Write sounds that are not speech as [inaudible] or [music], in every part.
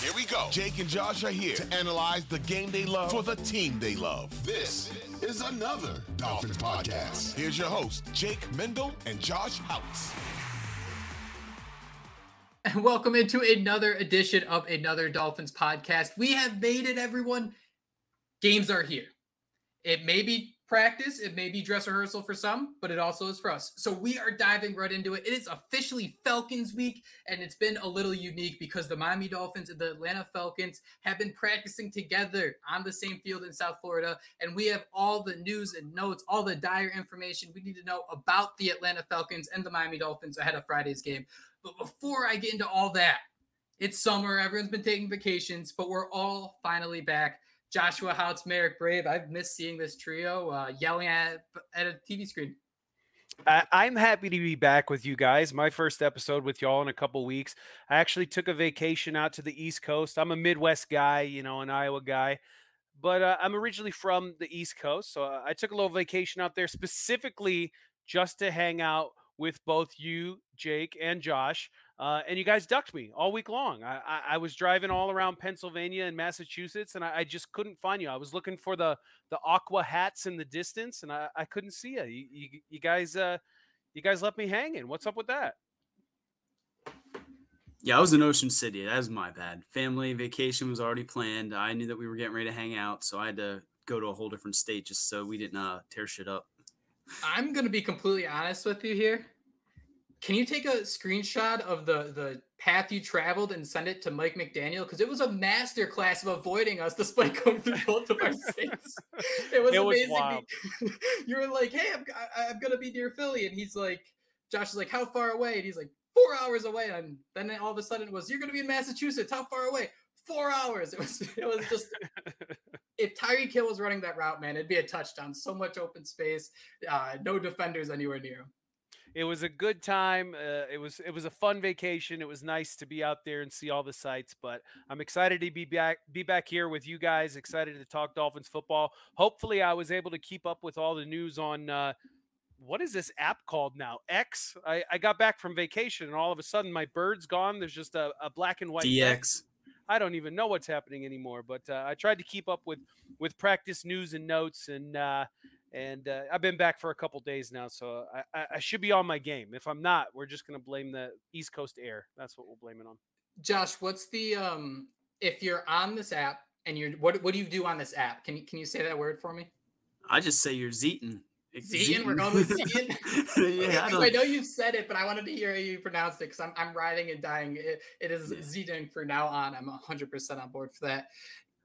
Here we go. Jake and Josh are here to analyze the game they love for the team they love. This is another Dolphins podcast. Here's your host, Jake Mendel and Josh Houtz. And welcome into another edition of another Dolphins podcast. We have made it, everyone. Games are here. It may be practice, it may be dress rehearsal for some, but it also is for us. So we are diving right into it. It is officially Falcons week, and it's been a little unique because the Miami Dolphins and the Atlanta Falcons have been practicing together on the same field in South Florida. And we have all the news and notes, all the dire information we need to know about the Atlanta Falcons and the Miami Dolphins ahead of Friday's game. But before I get into all that, it's summer, everyone's been taking vacations, but we're all finally back. Joshua Houtz, Marek Brave. I've missed seeing this trio uh, yelling at at a TV screen. I, am happy to be back with you guys. My first episode with y'all in a couple weeks. I actually took a vacation out to the East Coast. I'm a Midwest guy, you know, an Iowa guy, but uh, I'm originally from the East Coast. So uh, I took a little vacation out there specifically just to hang out with both you, Jake, and Josh. Uh, and you guys ducked me all week long. I, I, I, was driving all around Pennsylvania and Massachusetts, and I, I, just couldn't find you. I was looking for the the aqua hats in the distance, and I, I couldn't see you. You, you, you guys, uh, you guys left me hanging. What's up with that? Yeah, I was in Ocean City. That was my bad. Family vacation was already planned. I knew that we were getting ready to hang out, so I had to go to a whole different state just so we didn't uh, tear shit up. I'm gonna be completely honest with you here. Can you take a screenshot of the the path you traveled and send it to Mike McDaniel? Because it was a master class of avoiding us despite going through [laughs] both of our states. It was it amazing. Was [laughs] you were like, "Hey, I'm I'm gonna be near Philly," and he's like, "Josh is like, how far away?" And he's like, four hours away." And then all of a sudden it was, "You're gonna be in Massachusetts. How far away?" Four hours. It was it was just [laughs] if Tyreek Hill was running that route, man, it'd be a touchdown. So much open space, uh, no defenders anywhere near him it was a good time. Uh, it was it was a fun vacation. It was nice to be out there and see all the sights. But I'm excited to be back be back here with you guys. Excited to talk Dolphins football. Hopefully, I was able to keep up with all the news on. Uh, what is this app called now? X. I, I got back from vacation and all of a sudden my bird's gone. There's just a, a black and white DX. I don't even know what's happening anymore. But uh, I tried to keep up with with practice news and notes, and uh, and uh, I've been back for a couple days now, so I, I, should be on my game. If I'm not, we're just going to blame the East Coast air. That's what we'll blame it on. Josh, what's the um? If you're on this app and you're what what do you do on this app? Can you can you say that word for me? I just say you're Zeeton. Zeeton, we're going with [laughs] Zeeton. yeah, I, I, know you've said it, but I wanted to hear how you pronounced it because I'm, I'm riding and dying. It, it is yeah. Zeeton for now on. I'm 100% on board for that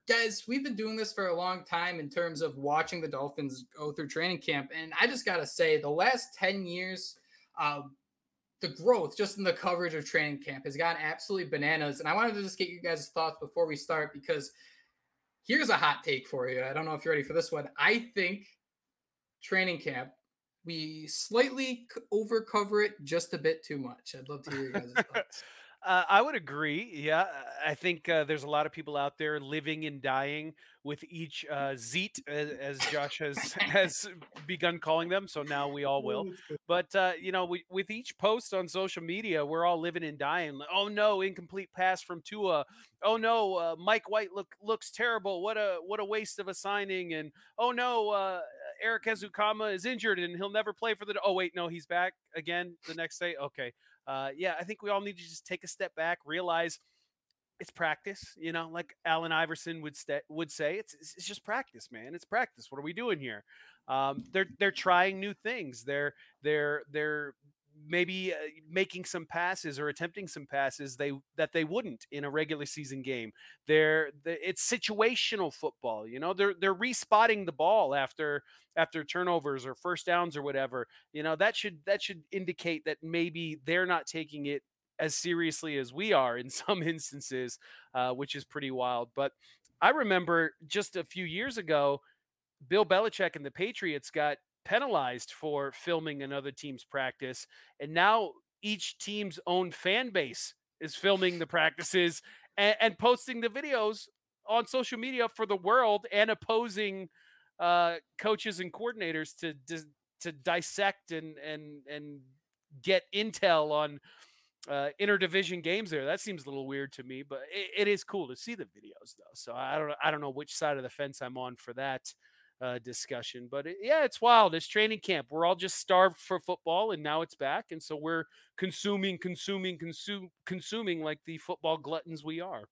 guys, we've been doing this for a long time in terms of watching the Dolphins go through training camp. And I just got to say, the last 10 years, uh, the growth just in the coverage of training camp has gotten absolutely bananas. And I wanted to just get you guys' thoughts before we start because here's a hot take for you. I don't know if you're ready for this one. I think training camp, we slightly over cover it just a bit too much. I'd love to hear your guys' [laughs] thoughts. Uh, I would agree. Yeah, I think uh, there's a lot of people out there living and dying with each uh, zeet, as, as Josh has [laughs] has begun calling them. So now we all will. But uh, you know, we, with each post on social media, we're all living and dying. Oh no, incomplete pass from Tua. Oh no, uh, Mike White look looks terrible. What a what a waste of a signing. And oh no, uh, Erik Ezukanma is injured and he'll never play for the. Oh wait, no, he's back again the next day. Okay, uh, yeah, I think we all need to just take a step back, realize it's practice. You know, like Allen Iverson would st- would say, it's it's just practice, man. It's practice. What are we doing here? Um, they're they're trying new things. They're they're they're maybe uh, making some passes or attempting some passes they that they wouldn't in a regular season game. They're, they're it's situational football. You know, they're they're respotting the ball after after turnovers or first downs or whatever. You know, that should that should indicate that maybe they're not taking it as seriously as we are in [laughs] some instances, uh, which is pretty wild. But I remember just a few years ago, Bill Belichick and the Patriots got penalized for filming another team's practice. And now each team's own fan base is filming the practices and, and posting the videos on social media for the world and opposing uh, coaches and coordinators to, to to dissect and and and get intel on uh, interdivision games there. That seems a little weird to me, but it, it is cool to see the videos though. So I don't I don't know which side of the fence I'm on for that uh, discussion, but it, yeah, it's wild. It's training camp. We're all just starved for football, and now it's back, and so we're consuming, consuming, consume, consuming like the football gluttons we are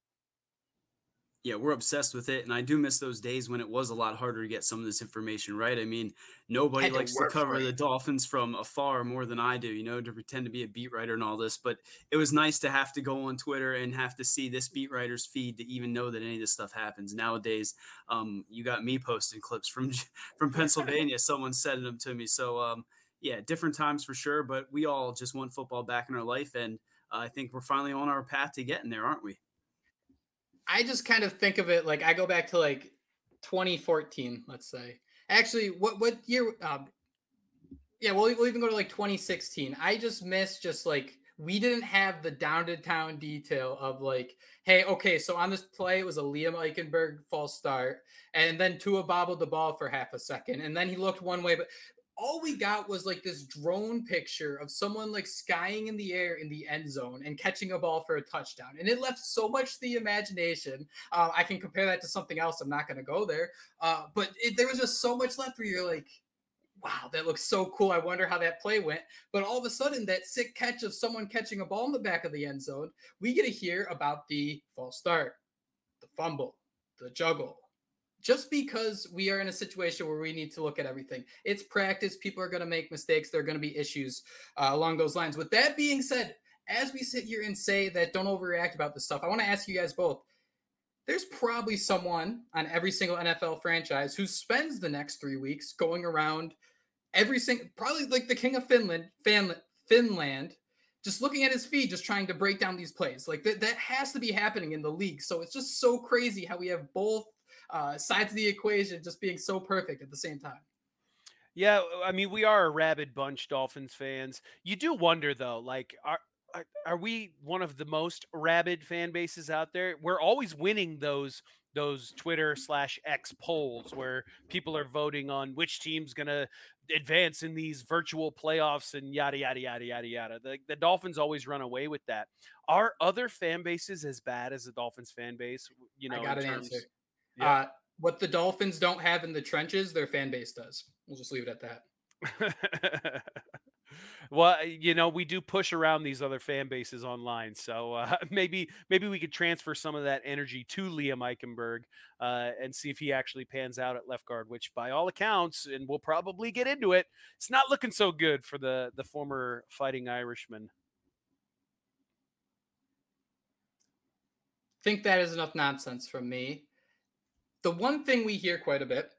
yeah, we're obsessed with it. And I do miss those days when it was a lot harder to get some of this information right. I mean, nobody to likes to cover the Dolphins from afar more than I do, you know, to pretend to be a beat writer and all this. But it was nice to have to go on Twitter and have to see this beat writer's feed to even know that any of this stuff happens. Nowadays, um, you got me posting clips from from [laughs] Pennsylvania, someone sending them to me. So, um, yeah, different times for sure. But we all just want football back in our life. And uh, I think we're finally on our path to getting there, aren't we? I just kind of think of it like I go back to like 2014, let's say. Actually, what what year? Um, yeah, we'll, we'll even go to like 2016. I just miss just like we didn't have the down to town detail of like, hey, okay, so on this play it was a Liam Eichenberg false start, and then Tua bobbled the ball for half a second, and then he looked one way, but all we got was like this drone picture of someone like skying in the air in the end zone and catching a ball for a touchdown. And it left so much to the imagination. Uh, I can compare that to something else. I'm not going to go there. Uh, but it, there was just so much left where you're like, wow, that looks so cool. I wonder how that play went. But all of a sudden, that sick catch of someone catching a ball in the back of the end zone, we get to hear about the false start, the fumble, the juggle, just because we are in a situation where we need to look at everything. It's practice. People are going to make mistakes. There are going to be issues uh, along those lines. With that being said, as we sit here and say that don't overreact about this stuff, I want to ask you guys both. There's probably someone on every single NFL franchise who spends the next three weeks going around every single, probably like the king of Finland, Finland, Finland, just looking at his feed, just trying to break down these plays. Like that, that has to be happening in the league. So it's just so crazy how we have both uh, sides of the equation just being so perfect at the same time. Yeah, I mean, we are a rabid bunch, Dolphins fans. You do wonder though, like, are are we one of the most rabid fan bases out there? We're always winning those those Twitter slash X polls where people are voting on which team's gonna advance in these virtual playoffs and yada yada yada yada yada. The, the Dolphins always run away with that. Are other fan bases as bad as the Dolphins fan base? You know, I got an terms, answer. Yeah. Uh, what the Dolphins don't have in the trenches, their fan base does. We'll just leave it at that. [laughs] well, you know, we do push around these other fan bases online, so uh, [laughs] maybe maybe we could transfer some of that energy to Liam Eichenberg uh, and see if he actually pans out at left guard. Which, by all accounts, and we'll probably get into it, it's not looking so good for the the former Fighting Irishman. Think that is enough nonsense from me the one thing we hear quite a bit,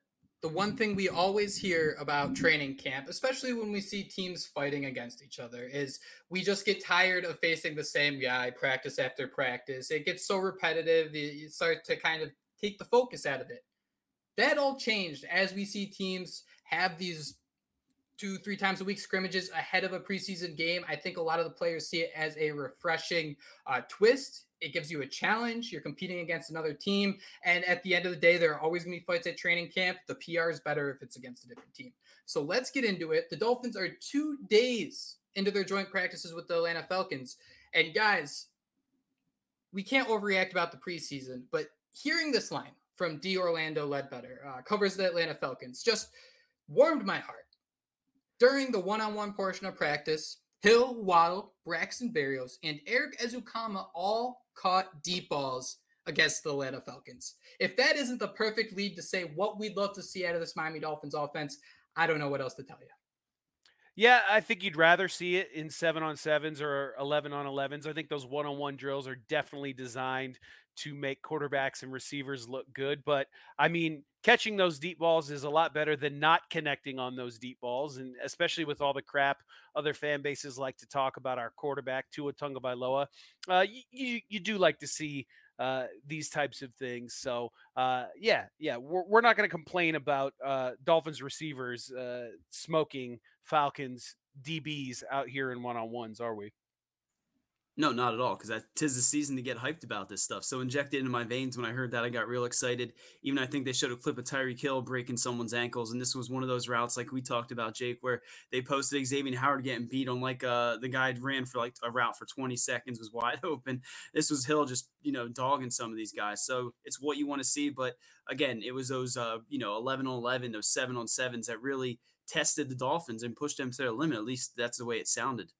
the one thing we always hear about training camp, especially when we see teams fighting against each other, is we just get tired of facing the same guy practice after practice. It gets so repetitive, you start to kind of take the focus out of it. That all changed as we see teams have these two, three times a week scrimmages ahead of a preseason game. I think a lot of the players see it as a refreshing uh, twist. It gives you a challenge. You're competing against another team. And at the end of the day, there are always going to be fights at training camp. The PR is better if it's against a different team. So let's get into it. The Dolphins are two days into their joint practices with the Atlanta Falcons. And guys, we can't overreact about the preseason, but hearing this line from D. Orlando Ledbetter, uh, covers the Atlanta Falcons, just warmed my heart during the one on one portion of practice, Hill, Waddle, Braxton Berrios, and Erik Ezukanma all caught deep balls against the Atlanta Falcons. If that isn't the perfect lead to say what we'd love to see out of this Miami Dolphins offense, I don't know what else to tell you. Yeah, I think you'd rather see it in seven on sevens or 11 on 11s. I think those one on one drills are definitely designed to make quarterbacks and receivers look good. But I mean, catching those deep balls is a lot better than not connecting on those deep balls. And especially with all the crap other fan bases like to talk about our quarterback, Tua Tagovailoa, uh, you, you, you do like to see uh, these types of things. So uh, yeah, yeah, we're, we're not going to complain about uh, Dolphins receivers uh, smoking Falcons DBs out here in one on ones, are we? No, not at all. Because tis the season to get hyped about this stuff. So injected into my veins when I heard that, I got real excited. Even I think they showed a clip of Tyreek Hill breaking someone's ankles, and this was one of those routes like we talked about, Jake, where they posted Xavier Howard getting beat on like uh the guy ran for like a route for 20 seconds was wide [laughs] open. This was Hill just you know dogging some of these guys. So it's what you want to see. But again, it was those uh you know 11 on 11, those seven on sevens that really tested the Dolphins and pushed them to their limit. At least that's the way it sounded.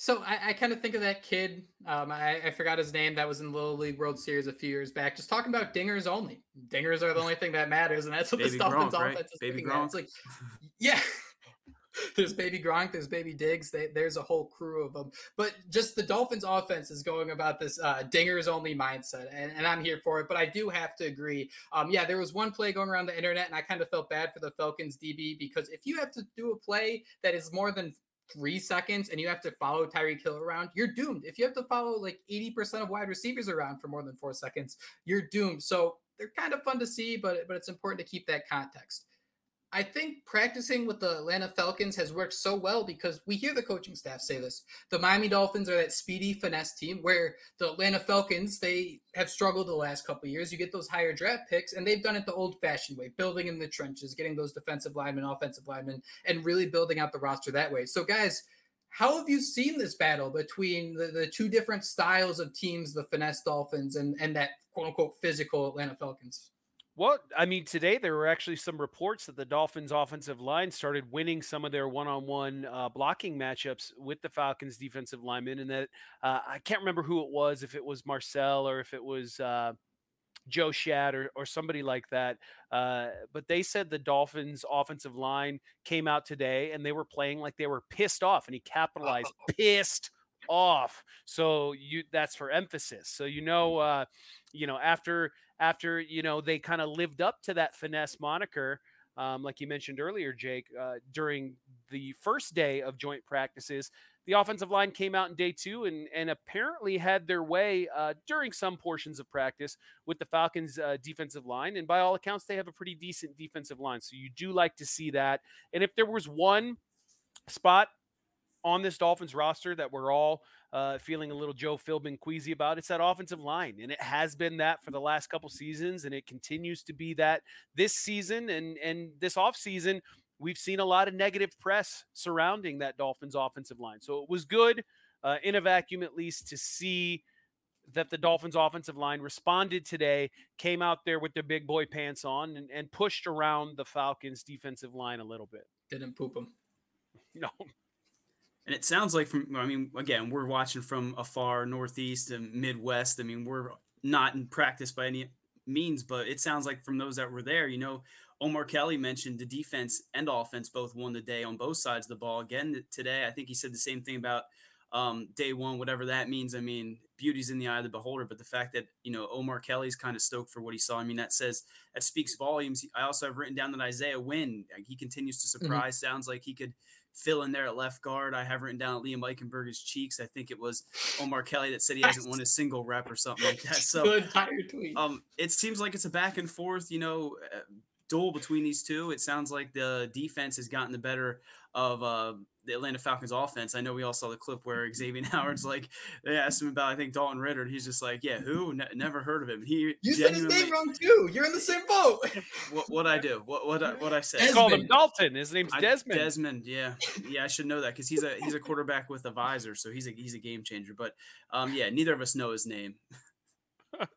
So I, I kind of think of that kid. Um, I, I, forgot his name. That was in the Little League World Series a few years back. Just talking about dingers only. Dingers are the only thing that matters, and that's what Baby the Dolphins Gronk, offense right? is. Baby Gronk. It's like, yeah. [laughs] there's baby Gronk, there's baby Diggs. They, there's a whole crew of them. But just the Dolphins offense is going about this uh, dingers only mindset, and, and, I'm here for it. But I do have to agree. Um, yeah, there was one play going around the internet, and I kind of felt bad for the Falcons DB because if you have to do a play that is more than three seconds and you have to follow Tyreek Hill around, you're doomed. If you have to follow like 80% of wide receivers around for more than four seconds, you're doomed. So they're kind of fun to see, but but it's important to keep that context. I think practicing with the Atlanta Falcons has worked so well because we hear the coaching staff say this. The Miami Dolphins are that speedy finesse team where the Atlanta Falcons, they have struggled the last couple years. You get those higher draft picks and they've done it the old fashioned way, building in the trenches, getting those defensive linemen, offensive linemen, and really building out the roster that way. So guys, how have you seen this battle between the, the two different styles of teams, the finesse Dolphins and, and that quote unquote physical Atlanta Falcons? Well, I mean, today there were actually some reports that the Dolphins' offensive line started winning some of their one-on-one uh, blocking matchups with the Falcons' defensive linemen, and that uh, I can't remember who it was, if it was Marcel or if it was uh, Joe Schad or, or somebody like that. Uh, but they said the Dolphins' offensive line came out today and they were playing like they were pissed off, and he capitalized [laughs] pissed off. So you that's for emphasis. So you know, uh, you know after after you know they kind of lived up to that finesse moniker um, like you mentioned earlier jake uh, during the first day of joint practices the offensive line came out in day two and, and apparently had their way uh, during some portions of practice with the falcons uh, defensive line and by all accounts they have a pretty decent defensive line so you do like to see that and if there was one spot on this Dolphins roster that we're all uh, feeling a little Joe Philbin queasy about. It's that offensive line, and it has been that for the last couple seasons, and it continues to be that this season and and this offseason. We've seen a lot of negative press surrounding that Dolphins offensive line, so it was good uh, in a vacuum, at least, to see that the Dolphins offensive line responded today, came out there with their big boy pants on, and, and pushed around the Falcons defensive line a little bit. Didn't poop them. [laughs] No, and it sounds like from I mean, again, we're watching from afar, northeast and Midwest. I mean, we're not in practice by any means, but it sounds like from those that were there, you know, Omar Kelly mentioned the defense and offense both won the day on both sides of the ball. Again today, I think he said the same thing about um, day one, whatever that means. I mean, beauty's in the eye of the beholder, but the fact that you know Omar Kelly's kind of stoked for what he saw, I mean, that says that speaks volumes. I also have written down that Isaiah Wynn, he continues to mm-hmm. surprise. Mm-hmm. Sounds like he could fill in there at left guard. I have written down Liam Eichenberger's cheeks. I think it was Omar Kelly that said he hasn't won a single rep or something like that. [laughs] So um, it seems like it's a back and forth, you know, uh, duel between these two. It sounds like the defense has gotten the better of uh, the Atlanta Falcons offense. I know we all saw the clip where Xavier [laughs] Howard's like, they asked him about, I think Dalton Ridder, and he's just like, yeah, who? Ne- never heard of him. He you said his name wrong too. You're in the same boat. [laughs] what what I do? What what I, what I say? Called him Dalton. His name's Desmond. I, Desmond. Yeah, yeah. I should know that because he's a he's a quarterback with a visor, so he's a he's a game changer. But um, yeah, neither of us know his name. [laughs]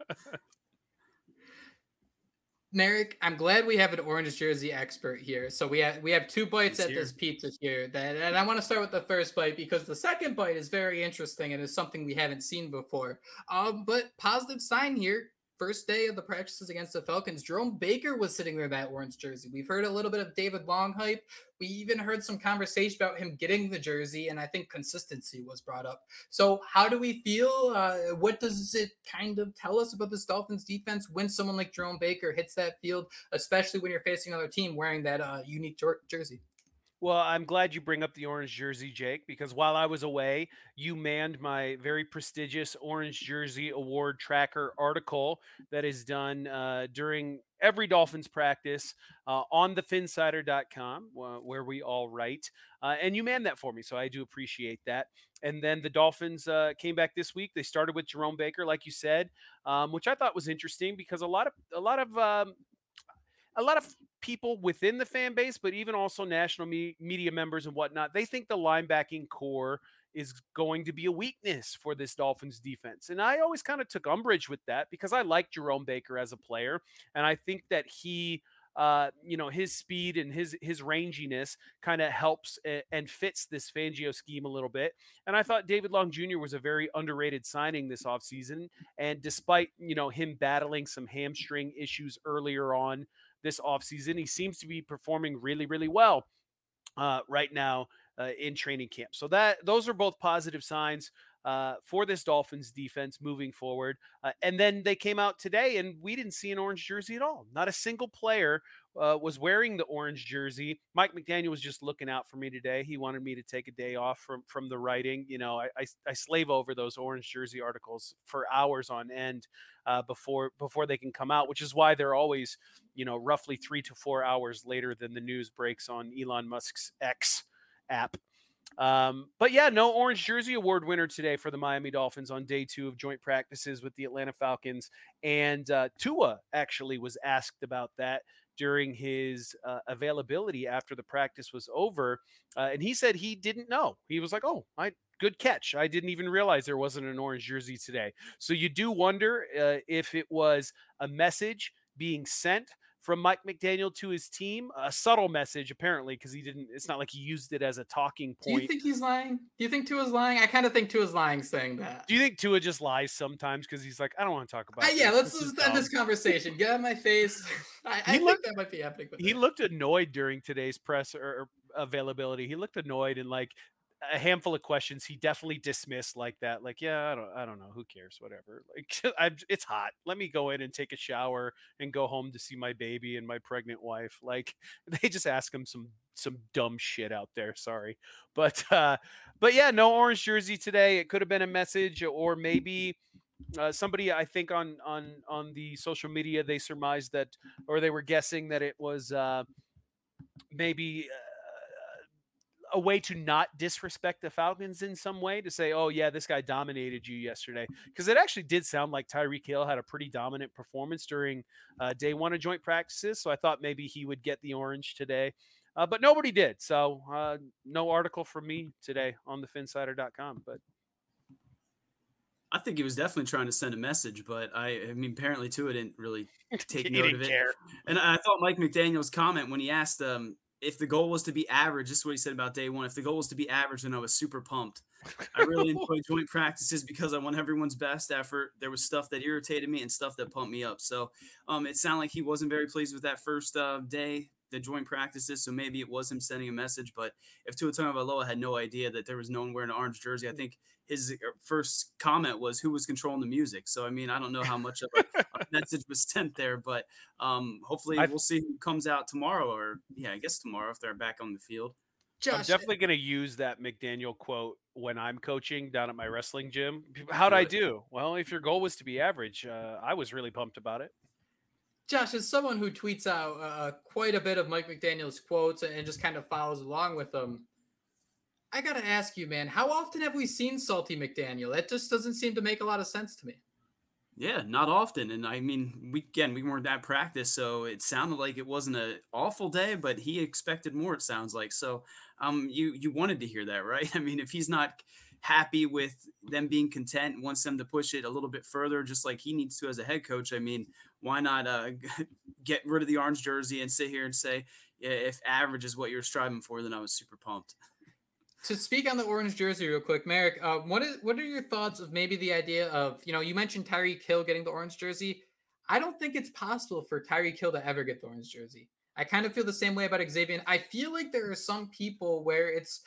Marek, I'm glad we have an orange jersey expert here. So we have we have two bites at here. this pizza here. That and I want to start with the first bite because the second bite is very interesting and is something we haven't seen before. Um, but positive sign here first day of the practices against the Falcons, Jerome Baker was sitting there in that orange jersey. We've heard a little bit of David Long hype. We even heard some conversation about him getting the jersey, and I think consistency was brought up. So, how do we feel? Uh, what does it kind of tell us about this Dolphins defense when someone like Jerome Baker hits that field, especially when you're facing another team wearing that uh, unique jer- jersey? Well, I'm glad you bring up the orange jersey, Jake, because while I was away, you manned my very prestigious Orange Jersey Award Tracker article that is done uh, during every Dolphins practice uh, on thefinsider.com, where we all write. Uh, and you manned that for me, so I do appreciate that. And then the Dolphins uh, came back this week. They started with Jerome Baker, like you said, um, which I thought was interesting because a lot of a lot of um, a lot of people within the fan base, but even also national me- media members and whatnot, they think the linebacking core is going to be a weakness for this Dolphins defense. And I always kind of took umbrage with that because I like Jerome Baker as a player. And I think that he, uh, you know, his speed and his his ranginess kind of helps a- and fits this Fangio scheme a little bit. And I thought David Long Jr. was a very underrated signing this offseason. And despite, you know, him battling some hamstring issues earlier on this offseason. He seems to be performing really, really well uh, right now uh, in training camp. So that those are both positive signs uh, for this Dolphins defense moving forward. Uh, and then they came out today, and we didn't see an orange jersey at all. Not a single player uh, was wearing the orange jersey. Mike McDaniel was just looking out for me today. He wanted me to take a day off from from the writing. You know, I I, I slave over those orange jersey articles for hours on end uh, before before they can come out, which is why they're always you know roughly three to four hours later than the news breaks on Elon Musk's X app. Um, but yeah, no Orange Jersey Award winner today for the Miami Dolphins on day two of joint practices with the Atlanta Falcons. And uh, Tua actually was asked about that during his uh, availability after the practice was over. Uh, and he said he didn't know. He was like, oh, I. Good catch. I didn't even realize there wasn't an orange jersey today. So you do wonder uh, if it was a message being sent from Mike McDaniel to his team. A subtle message, apparently, because he didn't. It's not like he used it as a talking point. Do you think he's lying? Do you think Tua's lying? I kind of think Tua's lying saying that. Do you think Tua just lies sometimes because he's like, I don't want to talk about. Uh, yeah, let's This is just end dumb." this conversation. Get out of my face. I, [laughs] I He think looked- that might be. With He that. looked annoyed during today's press or, or availability. He looked annoyed and like a handful of questions he definitely dismissed like that. Like, yeah, I don't, I don't know, who cares, whatever. Like, [laughs] I'm, it's hot. Let me go in and take a shower and go home to see my baby and my pregnant wife. Like, [laughs] they just ask him some some dumb shit out there. Sorry, but uh, but yeah, no orange jersey today. It could have been a message, or maybe uh, somebody I think on on on the social media they surmised that, or they were guessing that it was uh, maybe. A way to not disrespect the Falcons in some way to say, oh, yeah, this guy dominated you yesterday. Because it actually did sound like Tyreek Hill had a pretty dominant performance during uh, day one of joint practices. So I thought maybe he would get the orange today. Uh, but nobody did. So uh, no article from me today on thefinsider.com. But I think he was definitely trying to send a message, but I, I mean, apparently Tua didn't really [laughs] take note of it. care. And I thought Mike McDaniel's comment when he asked um, if the goal was to be average, this is what he said about day one. If the goal was to be average, then I was super pumped. I really [laughs] enjoyed joint practices because I want everyone's best effort. There was stuff that irritated me and stuff that pumped me up. So um, it sounded like he wasn't very pleased with that first uh, day, the joint practices. So maybe it was him sending a message. But if Tua Tagovailoa had no idea that there was no one wearing an orange jersey, I think his uh, first comment was who was controlling the music. So I mean, I don't know how much of a, a [laughs] message was sent there, but um, hopefully I- we'll see who comes out tomorrow, or yeah, I guess tomorrow if they're back on the field. I'm definitely going to use that McDaniel quote when I'm coaching down at my wrestling gym. How'd I do? Well, if your goal was to be average, uh, I was really pumped about it. Josh, as someone who tweets out uh, quite a bit of Mike McDaniel's quotes and just kind of follows along with them, I gotta ask you, man, how often have we seen Salty McDaniel? That just doesn't seem to make a lot of sense to me. Yeah, not often. And I mean, we again we weren't at practice, so it sounded like it wasn't an awful day, but he expected more. It sounds like so. Um, you you wanted to hear that, [laughs] right? I mean, if he's not happy with them being content, wants them to push it a little bit further, just like he needs to as a head coach. I mean, why not uh, [laughs] get rid of the orange jersey and sit here and say, yeah, if average is what you're striving for, then I was super pumped. [laughs] To speak on the orange jersey real quick, Marek, uh, what is what are your thoughts of maybe the idea of you know you mentioned Tyreek Hill getting the orange jersey? I don't think it's possible for Tyreek Hill to ever get the orange jersey. I kind of feel the same way about Xavier. I feel like there are some people where it's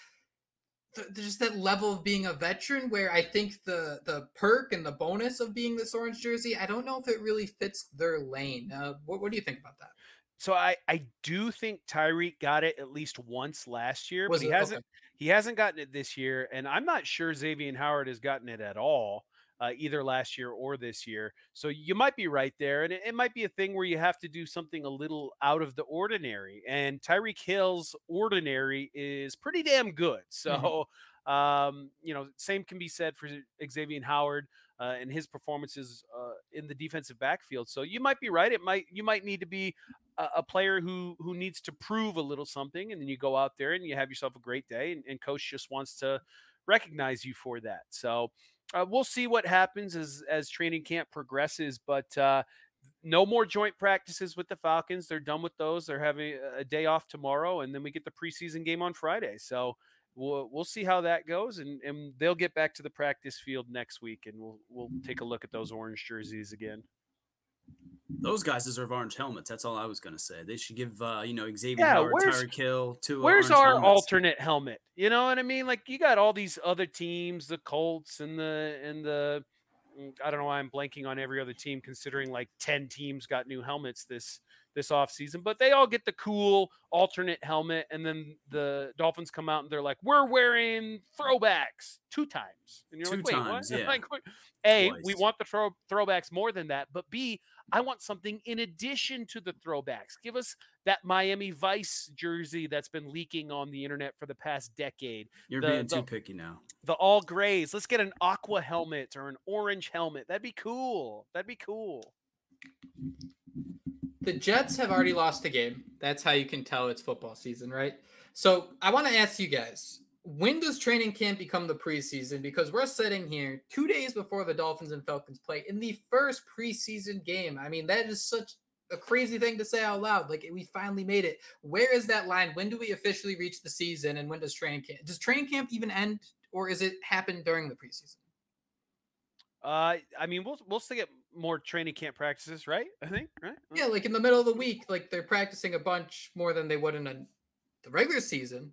th- just that level of being a veteran where I think the the perk and the bonus of being this orange jersey, I don't know if it really fits their lane. Uh, what, what do you think about that? So I I do think Tyreek got it at least once last year, Was but he it? hasn't Okay. He hasn't gotten it this year, and I'm not sure Xavier Howard has gotten it at all. Uh, either last year or this year. So you might be right there. And it, it might be a thing where you have to do something a little out of the ordinary. And Tyreek Hill's ordinary is pretty damn good. [laughs] So, um, you know, same can be said for Xavier Howard uh, and his performances uh, in the defensive backfield. So you might be right. It might you might need to be a, a player who who needs to prove a little something, and then you go out there and you have yourself a great day, and, and coach just wants to recognize you for that. So uh, we'll see what happens as as training camp progresses, but. Uh, no more joint practices with the Falcons. They're done with those. They're having a day off tomorrow, and then we get the preseason game on Friday. So we'll we'll see how that goes, and and they'll get back to the practice field next week, and we'll we'll take a look at those orange jerseys again. Those guys deserve orange helmets. That's all I was gonna say. They should give uh, you know Xavier Yeah, Howard, Tyreek Hill to Where's our alternate helmet? You know what I mean? Like you got all these other teams, the Colts and the and the mm, I don't know why I'm blanking on every other team considering like 10 teams got new helmets this this offseason, but they all get the cool alternate helmet and then the Dolphins come out and they're like, "We're wearing throwbacks two times." And you're Two like, "Wait, times, what?" [laughs] yeah. like? A, we want the throw throwbacks more than that, but B, I want something in addition to the throwbacks. Give us that Miami Vice jersey that's been leaking on the internet for the past decade. You're the- being the- too picky now. The all grays. Let's get an aqua helmet or an orange helmet. That'd be cool. That'd be cool. The Jets have already lost a game. That's how you can tell it's football season, right? So I want to ask you guys when does training camp become the preseason? Because we're sitting here two days before the Dolphins and Falcons play in the first preseason game. I mean, that is such a crazy thing to say out loud. Like, we finally made it. Where is that line? When do we officially reach the season? And when does training camp? Does training camp even end, or is it happen during the preseason? Uh, I mean, we'll we'll still get more training camp practices, right? I think, right? Yeah, like in the middle of the week, like they're practicing a bunch more than they would in a, the regular season.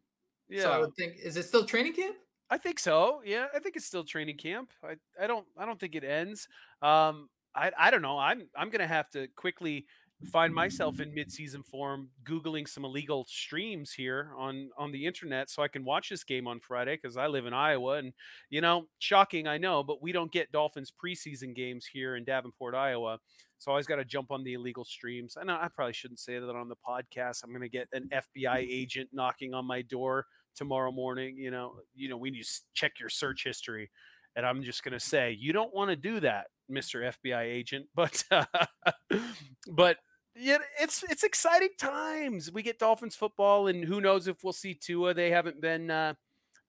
Yeah. So I would think, is it still training camp? I think so. Yeah, I think it's still training camp. I, I don't I don't think it ends. Um, I I don't know. I'm I'm gonna have to quickly find myself in mid-season form googling some illegal streams here on on the internet so I can watch this game on Friday because I live in Iowa and you know shocking I know but we don't get Dolphins preseason games here in Davenport Iowa so I always got to jump on the illegal streams and I I probably shouldn't say that on the podcast I'm gonna get an FBI agent knocking on my door tomorrow morning you know you know when you s- check your search history and i'm just going to say you don't want to do that mr fbi agent [laughs] but uh, but yeah it's it's exciting times. We get dolphins football and who knows if we'll see tua. They haven't been uh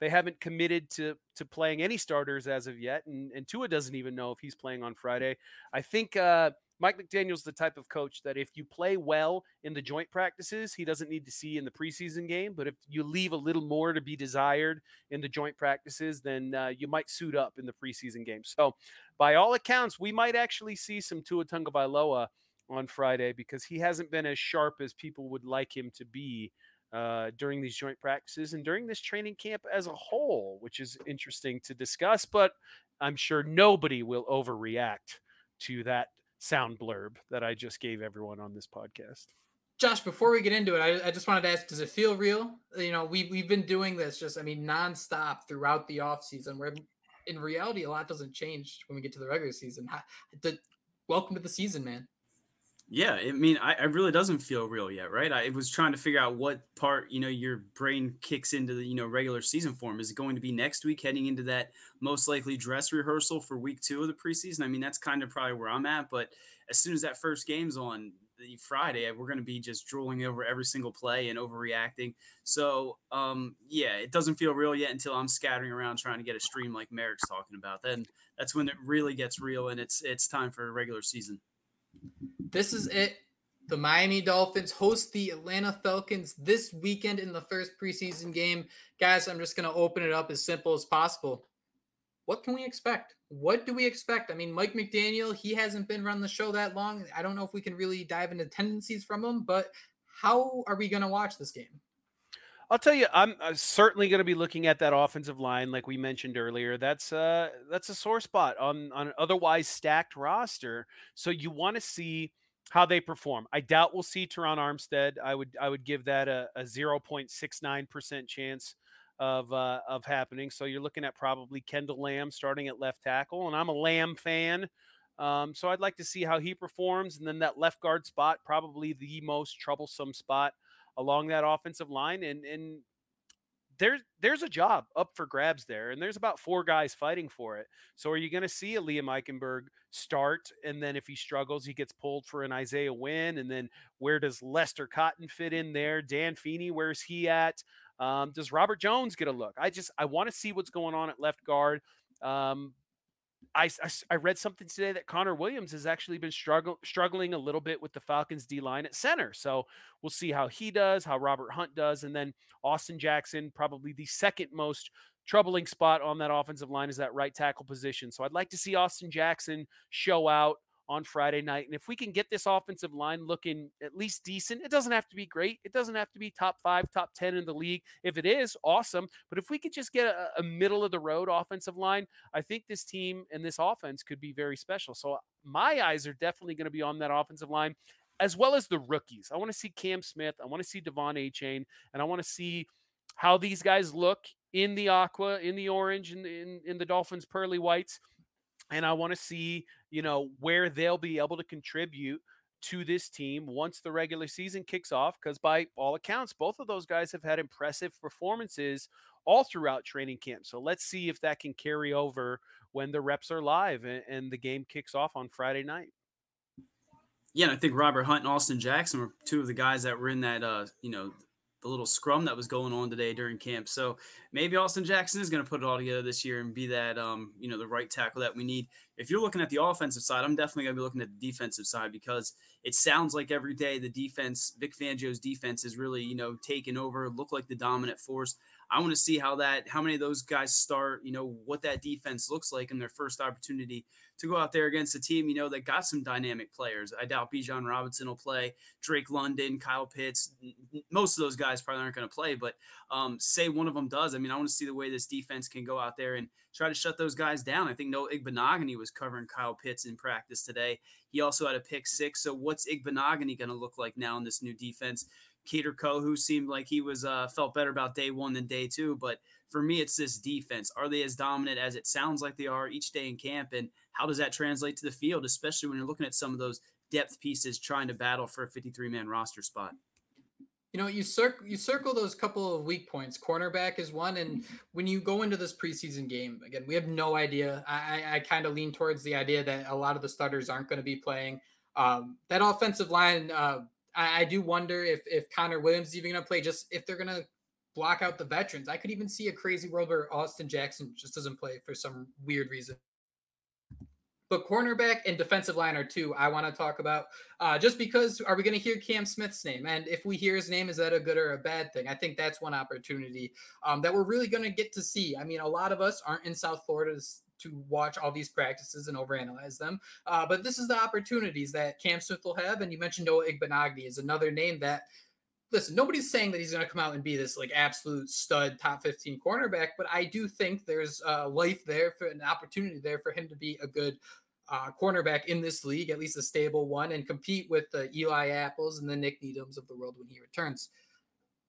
they haven't committed to to playing any starters as of yet and and tua doesn't even know if he's playing on friday. I think uh Mike McDaniel's the type of coach that if you play well in the joint practices, he doesn't need to see in the preseason game. But if you leave a little more to be desired in the joint practices, then uh, you might suit up in the preseason game. So, by all accounts, we might actually see some Tua Tagovailoa on Friday because he hasn't been as sharp as people would like him to be uh, during these joint practices and during this training camp as a whole, which is interesting to discuss. But I'm sure nobody will overreact to that sound blurb that I just gave everyone on this podcast. Josh, before we get into it, I, I just wanted to ask, does it feel real? You know, we, we've been doing this just, I mean, nonstop throughout the off season where in reality, a lot doesn't change when we get to the regular season. How, the, welcome to the season, man. Yeah, I mean, I, it really doesn't feel real yet, right? I was trying to figure out what part, you know, your brain kicks into the, you know, regular season form. Is it going to be next week, heading into that most likely dress rehearsal for week two of the preseason? I mean, that's kind of probably where I'm at. But as soon as that first game's on the Friday, we're going to be just drooling over every single play and overreacting. So, um, yeah, it doesn't feel real yet until I'm scattering around trying to get a stream like Marek's talking about. Then that's when it really gets real, and it's it's time for a regular season. This is it. The Miami Dolphins host the Atlanta Falcons this weekend in the first preseason game. Guys, I'm just going to open it up as simple as possible. what can we expect? What do we expect? I mean, Mike McDaniel, he hasn't been running the show that long. I don't know if we can really dive into tendencies from him, but how are we going to watch this game? I'll tell you, I'm uh, certainly going to be looking at that offensive line, like we mentioned earlier. That's uh, that's a sore spot on on an otherwise stacked roster. So you want to see how they perform. I doubt we'll see Terron Armstead. I would I would give that a, a 0.69 percent chance of uh, of happening. So you're looking at probably Kendall Lamm starting at left tackle, and I'm a Lamm fan. Um, so I'd like to see how he performs, and then that left guard spot, probably the most troublesome spot along that offensive line. And and there's there's a job up for grabs there, and there's about four guys fighting for it. So are you going to see a Liam Eichenberg start, and then if he struggles, he gets pulled for an Isaiah Wynn, and then where does Lester Cotton fit in there? Dan Feeney, where's he at? Um, does Robert Jones get a look? I just I want to see what's going on at left guard. Um, I, I, read something today that Connor Williams has actually been struggle, struggling a little bit with the Falcons D line at center. So we'll see how he does, how Robert Hunt does, and then Austin Jackson, probably the second most troubling spot on that offensive line is that right tackle position. So I'd like to see Austin Jackson show out on Friday night. And if we can get this offensive line looking at least decent, it doesn't have to be great. It doesn't have to be top five, top 10 in the league. If it is, awesome. But if we could just get a, a middle of the road offensive line, I think this team and this offense could be very special. So my eyes are definitely going to be on that offensive line as well as the rookies. I want to see Cam Smith. I want to see De'Von Achane. and I want to see how these guys look in the aqua, in the orange, in, in, in the Dolphins' pearly whites and I want to see, you know, where they'll be able to contribute to this team once the regular season kicks off. Because by all accounts, both of those guys have had impressive performances all throughout training camp. So let's see if that can carry over when the reps are live and, and the game kicks off on Friday night. Yeah, I think Robert Hunt and Austin Jackson were two of the guys that were in that, uh, you know, the little scrum that was going on today during camp. So maybe Austin Jackson is going to put it all together this year and be that, um, you know, the right tackle that we need. If you're looking at the offensive side, I'm definitely going to be looking at the defensive side because it sounds like every day the defense, Vic Fangio's defense, is really, you know, taking over, look like the dominant force. I want to see how that, how many of those guys start, you know, what that defense looks like in their first opportunity to go out there against a team, you know, that got some dynamic players. I doubt Bijan Robinson will play, Drake London, Kyle Pitts. Most of those guys probably aren't going to play, but um, say one of them does. I mean, I want to see the way this defense can go out there and try to shut those guys down. I think Noah Igbinoghene was covering Kyle Pitts in practice today. He also had a pick six. So what's Igbinoghene going to look like now in this new defense? Kader Kohou seemed like he was uh, felt better about day one than day two. But for me, it's this defense. Are they as dominant as it sounds like they are each day in camp? And how does that translate to the field, especially when you're looking at some of those depth pieces trying to battle for a 53 man roster spot? You know, you circle you circle those couple of weak points. Cornerback is one, and when you go into this preseason game, again, we have no idea. I, I kind of lean towards the idea that a lot of the starters aren't going to be playing. Um, that offensive line, uh, I, I, do wonder if if Connor Williams is even going to play. Just if they're going to block out the veterans, I could even see a crazy world where Austin Jackson just doesn't play for some weird reason. But cornerback and defensive line are two I want to talk about. Uh, just because are we going to hear Cam Smith's name? And if we hear his name, is that a good or a bad thing? I think that's one opportunity um, that we're really going to get to see. I mean, a lot of us aren't in South Florida to watch all these practices and overanalyze them. Uh, but this is the opportunities that Cam Smith will have. And you mentioned Noah Igbinoghene is another name that listen, nobody's saying that he's going to come out and be this like absolute stud top 15 cornerback, but I do think there's a life there for an opportunity there for him to be a good uh, cornerback in this league, at least a stable one, and compete with the Eli Apples and the Nik Needhams of the world when he returns.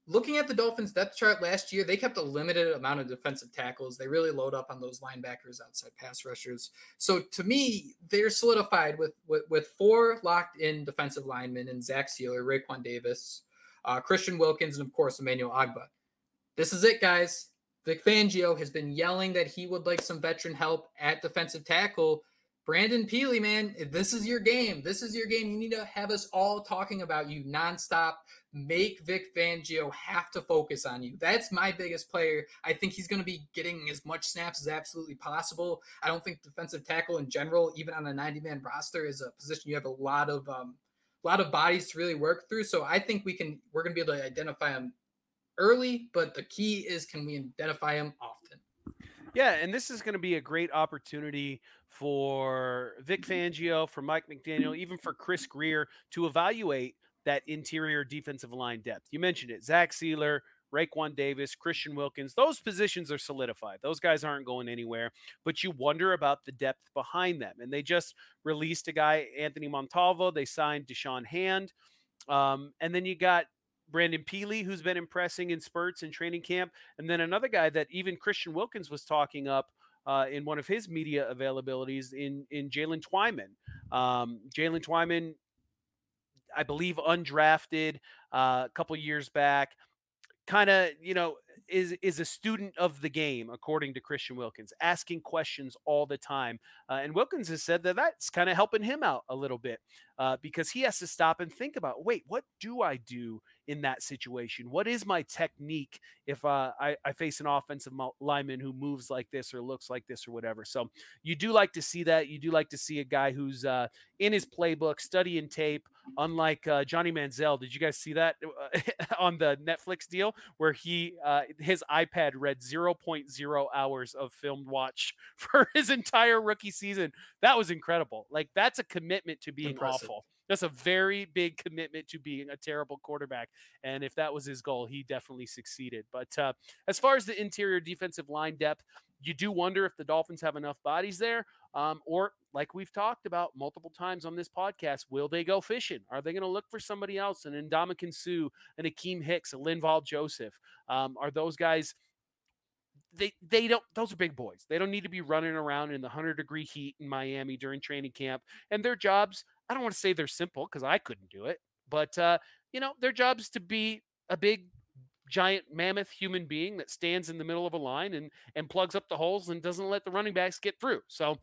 Looking at the Dolphins depth chart last year, they kept a limited amount of defensive tackles. They really load up on those linebackers, outside pass rushers. So to me, they're solidified with with, with four locked in defensive linemen and Zach Sieler, Raekwon Davis, uh, Christian Wilkins, and of course Emmanuel Ogbah. This is it, guys. Vic Fangio has been yelling that he would like some veteran help at defensive tackle Brandon Pili, man, this is your game. This is your game. You need to have us all talking about you nonstop. Make Vic Fangio have to focus on you. That's my biggest player. I think he's going to be getting as much snaps as absolutely possible. I don't think defensive tackle in general, even on a 90 man roster, is a position you have a lot of um, a lot of bodies to really work through. So I think we can we're going to be able to identify them early, but the key is can we identify them often? Yeah, and this is going to be a great opportunity for Vic mm-hmm. Fangio, for Mike McDaniel, even for Chris Grier to evaluate that interior defensive line depth. You mentioned it, Zach Sieler, Raekwon Davis, Christian Wilkins, those positions are solidified. Those guys aren't going anywhere, but you wonder about the depth behind them. And they just released a guy, Anthony Montalvo. They signed Da'Shawn Hand. Um, and then you got Brandon Pili, who's been impressing in spurts in training camp. And then another guy that even Christian Wilkins was talking up uh, in one of his media availabilities in, in Jaylen Twyman. Um, Jaylen Twyman, I believe, undrafted uh, a couple years back kind of you know is is a student of the game according to christian wilkins asking questions all the time uh, and wilkins has said that that's kind of helping him out a little bit uh, because he has to stop and think about wait what do i do in that situation? What is my technique if uh, I, I face an offensive lineman who moves like this or looks like this or whatever? So you do like to see that you do like to see a guy who's uh, in his playbook studying tape unlike uh, Johnny Manziel. Did you guys see that uh, [laughs] on the Netflix deal where he uh, his iPad read 0.0 hours of filmed watch [laughs] for his entire rookie season? That was incredible. Like that's a commitment to being Impressive. awful. That's a very big commitment to being a terrible quarterback. And if that was his goal, he definitely succeeded. But uh, as far as the interior defensive line depth, you do wonder if the Dolphins have enough bodies there. Um, or, like we've talked about multiple times on this podcast, will they go fishing? Are they going to look for somebody else? An Ndamukong Suh, an Akiem Hicks, a Linval Joseph? Um, are those guys? They they don't. Those are big boys. They don't need to be running around in the hundred degree heat in Miami during training camp. And their jobs, I don't want to say they're simple because I couldn't do it, but uh, you know, their jobs to be a big giant mammoth human being that stands in the middle of a line and and plugs up the holes and doesn't let the running backs get through. So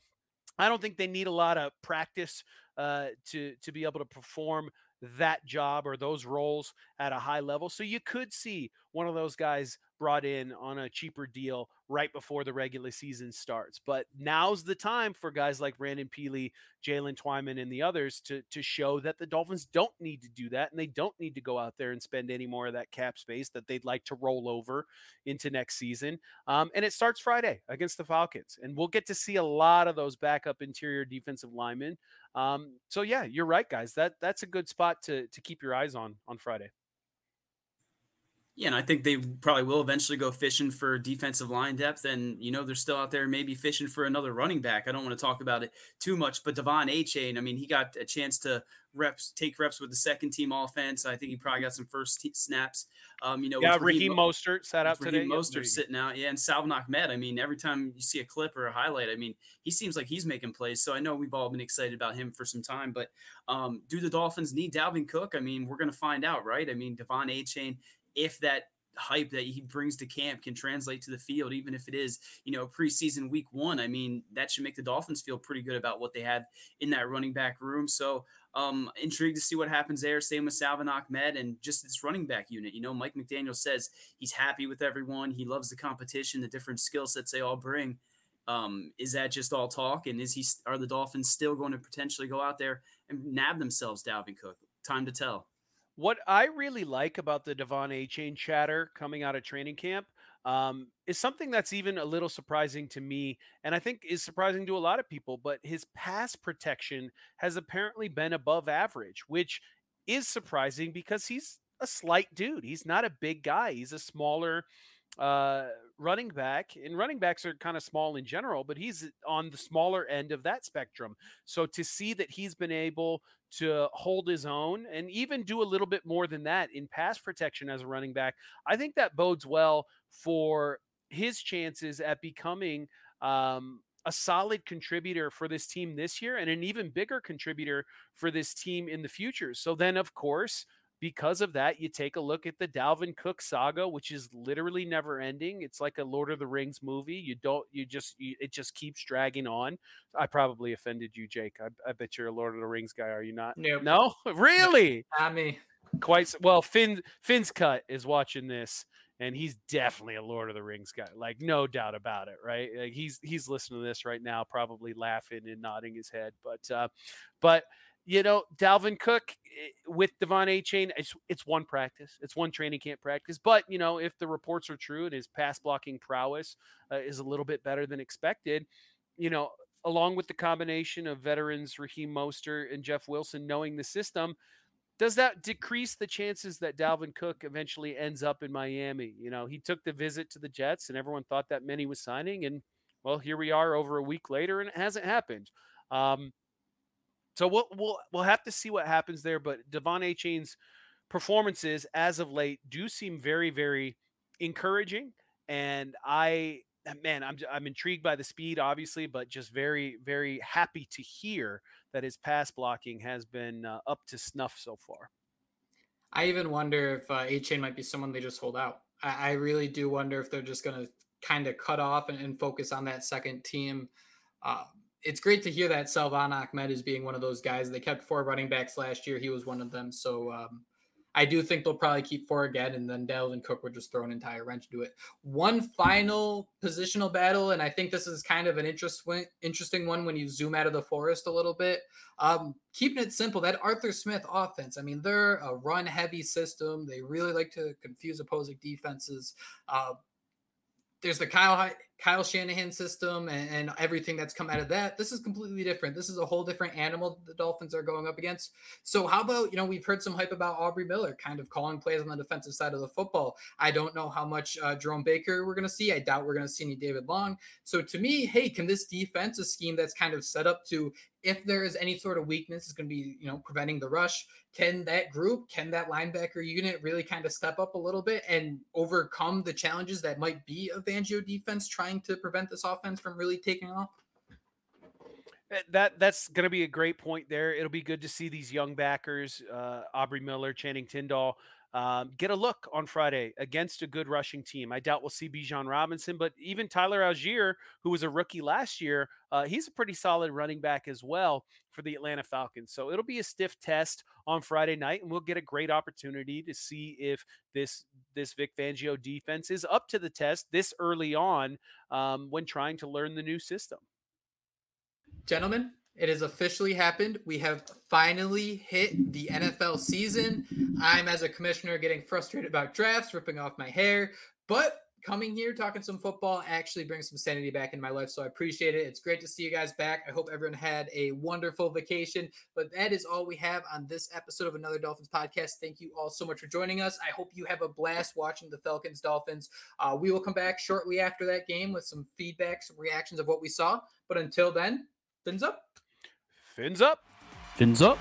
I don't think they need a lot of practice uh, to to be able to perform that job or those roles at a high level. So you could see one of those guys brought in on a cheaper deal right before the regular season starts. But now's the time for guys like Brandon Pili, Jaylen Twyman, and the others to to show that the Dolphins don't need to do that and they don't need to go out there and spend any more of that cap space that they'd like to roll over into next season. Um, and it starts Friday against the Falcons, and we'll get to see a lot of those backup interior defensive linemen. Um, so yeah, you're right, guys. That that's a good spot to to keep your eyes on on Friday. Yeah, and I think they probably will eventually go fishing for defensive line depth. And, you know, they're still out there maybe fishing for another running back. I don't want to talk about it too much, but De'Von Achane, I mean, he got a chance to reps, take reps with the second team offense. I think he probably got some first snaps. Um, you know, yeah, Raheem Mostert sat out today. Raheem Mostert sitting out. Yeah, and Salvon Ahmed. I mean, every time you see a clip or a highlight, I mean, he seems like he's making plays. So I know we've all been excited about him for some time. But um, do the Dolphins need Dalvin Cook? I mean, we're going to find out, right? I mean, De'Von Achane, if that hype that he brings to camp can translate to the field, even if it is, you know, preseason week one. I mean, that should make the Dolphins feel pretty good about what they had in that running back room. So, um, intrigued to see what happens there. Same with Salvon Ahmed and just this running back unit. You know, Mike McDaniel says he's happy with everyone. He loves the competition, the different skill sets they all bring. Um, is that just all talk? And is he are the Dolphins still going to potentially go out there and nab themselves Dalvin Cook? Time to tell. What I really like about the De'Von Achane chatter coming out of training camp um, is something that's even a little surprising to me, and I think is surprising to a lot of people. But his pass protection has apparently been above average, which is surprising because he's a slight dude. He's not a big guy. He's a smaller uh, running back, and running backs are kind of small in general, but he's on the smaller end of that spectrum. So to see that he's been able to hold his own and even do a little bit more than that in pass protection as a running back, I think that bodes well for his chances at becoming um, a solid contributor for this team this year and an even bigger contributor for this team in the future. So then, of course, because of that, you take a look at the Dalvin Cook saga, which is literally never ending. It's like a Lord of the Rings movie. You don't, you just, you, it just keeps dragging on. I probably offended you, Jake. I, I, bet you're a Lord of the Rings guy, are you not? Nope. No, [laughs] really? Not me. Quite well. Finn Finn's cut is watching this, and he's definitely a Lord of the Rings guy, like no doubt about it, right? Like he's he's listening to this right now, probably laughing and nodding his head. But uh, but you know, Dalvin Cook, with De'Von Achane, it's it's one practice, it's one training camp practice. But you know, if the reports are true and his pass blocking prowess uh, is a little bit better than expected, you know, along with the combination of veterans Raheem Mostert and Jeff Wilson knowing the system, does that decrease the chances that Dalvin Cook eventually ends up in Miami? You know, he took the visit to the Jets, and everyone thought that he was signing, and well, here we are over a week later, and it hasn't happened. Um, so we'll we'll we'll have to see what happens there. But De'Von Achane's performances as of late do seem very very encouraging, and I man, I'm I'm intrigued by the speed, obviously, but just very very happy to hear that his pass blocking has been uh, up to snuff so far. I even wonder if uh, Achane might be someone they just hold out. I, I really do wonder if they're just going to kind of cut off and, and, focus on that second team. Uh, it's great to hear that Salvon Ahmed is being one of those guys. They kept four running backs last year. He was one of them. So um, I do think they'll probably keep four again, and then Dalvin Cook would just throw an entire wrench into it. One final positional battle, and I think this is kind of an interest, interesting one when you zoom out of the forest a little bit. Um, keeping it simple, that Arthur Smith offense, I mean, they're a run heavy system. They really like to confuse opposing defenses. Uh, there's the Kyle Kyle Shanahan system and, and, everything that's come out of that. This is completely different. This is a whole different animal the Dolphins are going up against. So how about, you know, we've heard some hype about Aubrey Miller kind of calling plays on the defensive side of the football. I don't know how much uh, Jerome Baker we're going to see. I doubt we're going to see any David Long. So to me, hey, can this defense, a scheme that's kind of set up to if there is any sort of weakness, it's going to be, you know, preventing the rush. Can that group, can that linebacker unit really kind of step up a little bit and overcome the challenges that might be a Fangio defense trying to prevent this offense from really taking off? Eh, that that's going to be a great point there. It'll be good to see these young backers, uh, Aubrey Miller, Channing Tindall, um, get a look on Friday against a good rushing team. I doubt we'll see Bijan Robinson, but even Tyler Allgeier, who was a rookie last year, uh, he's a pretty solid running back as well for the Atlanta Falcons. So it'll be a stiff test on Friday night, and we'll get a great opportunity to see if this this Vic Fangio defense is up to the test this early on um, when trying to learn the new system. Gentlemen, it has officially happened. We have finally hit the NFL season. I'm, as a commissioner, getting frustrated about drafts, ripping off my hair, but coming here, talking some football, actually brings some sanity back in my life. So I appreciate it. It's great to see you guys back. I hope everyone had a wonderful vacation. But that is all we have on this episode of Another Dolphins podcast. Thank you all so much for joining us. I hope you have a blast watching the Falcons Dolphins. Uh, we will come back shortly after that game with some feedback, some reactions of what we saw. But until then, fins up. Fins up. Fins up.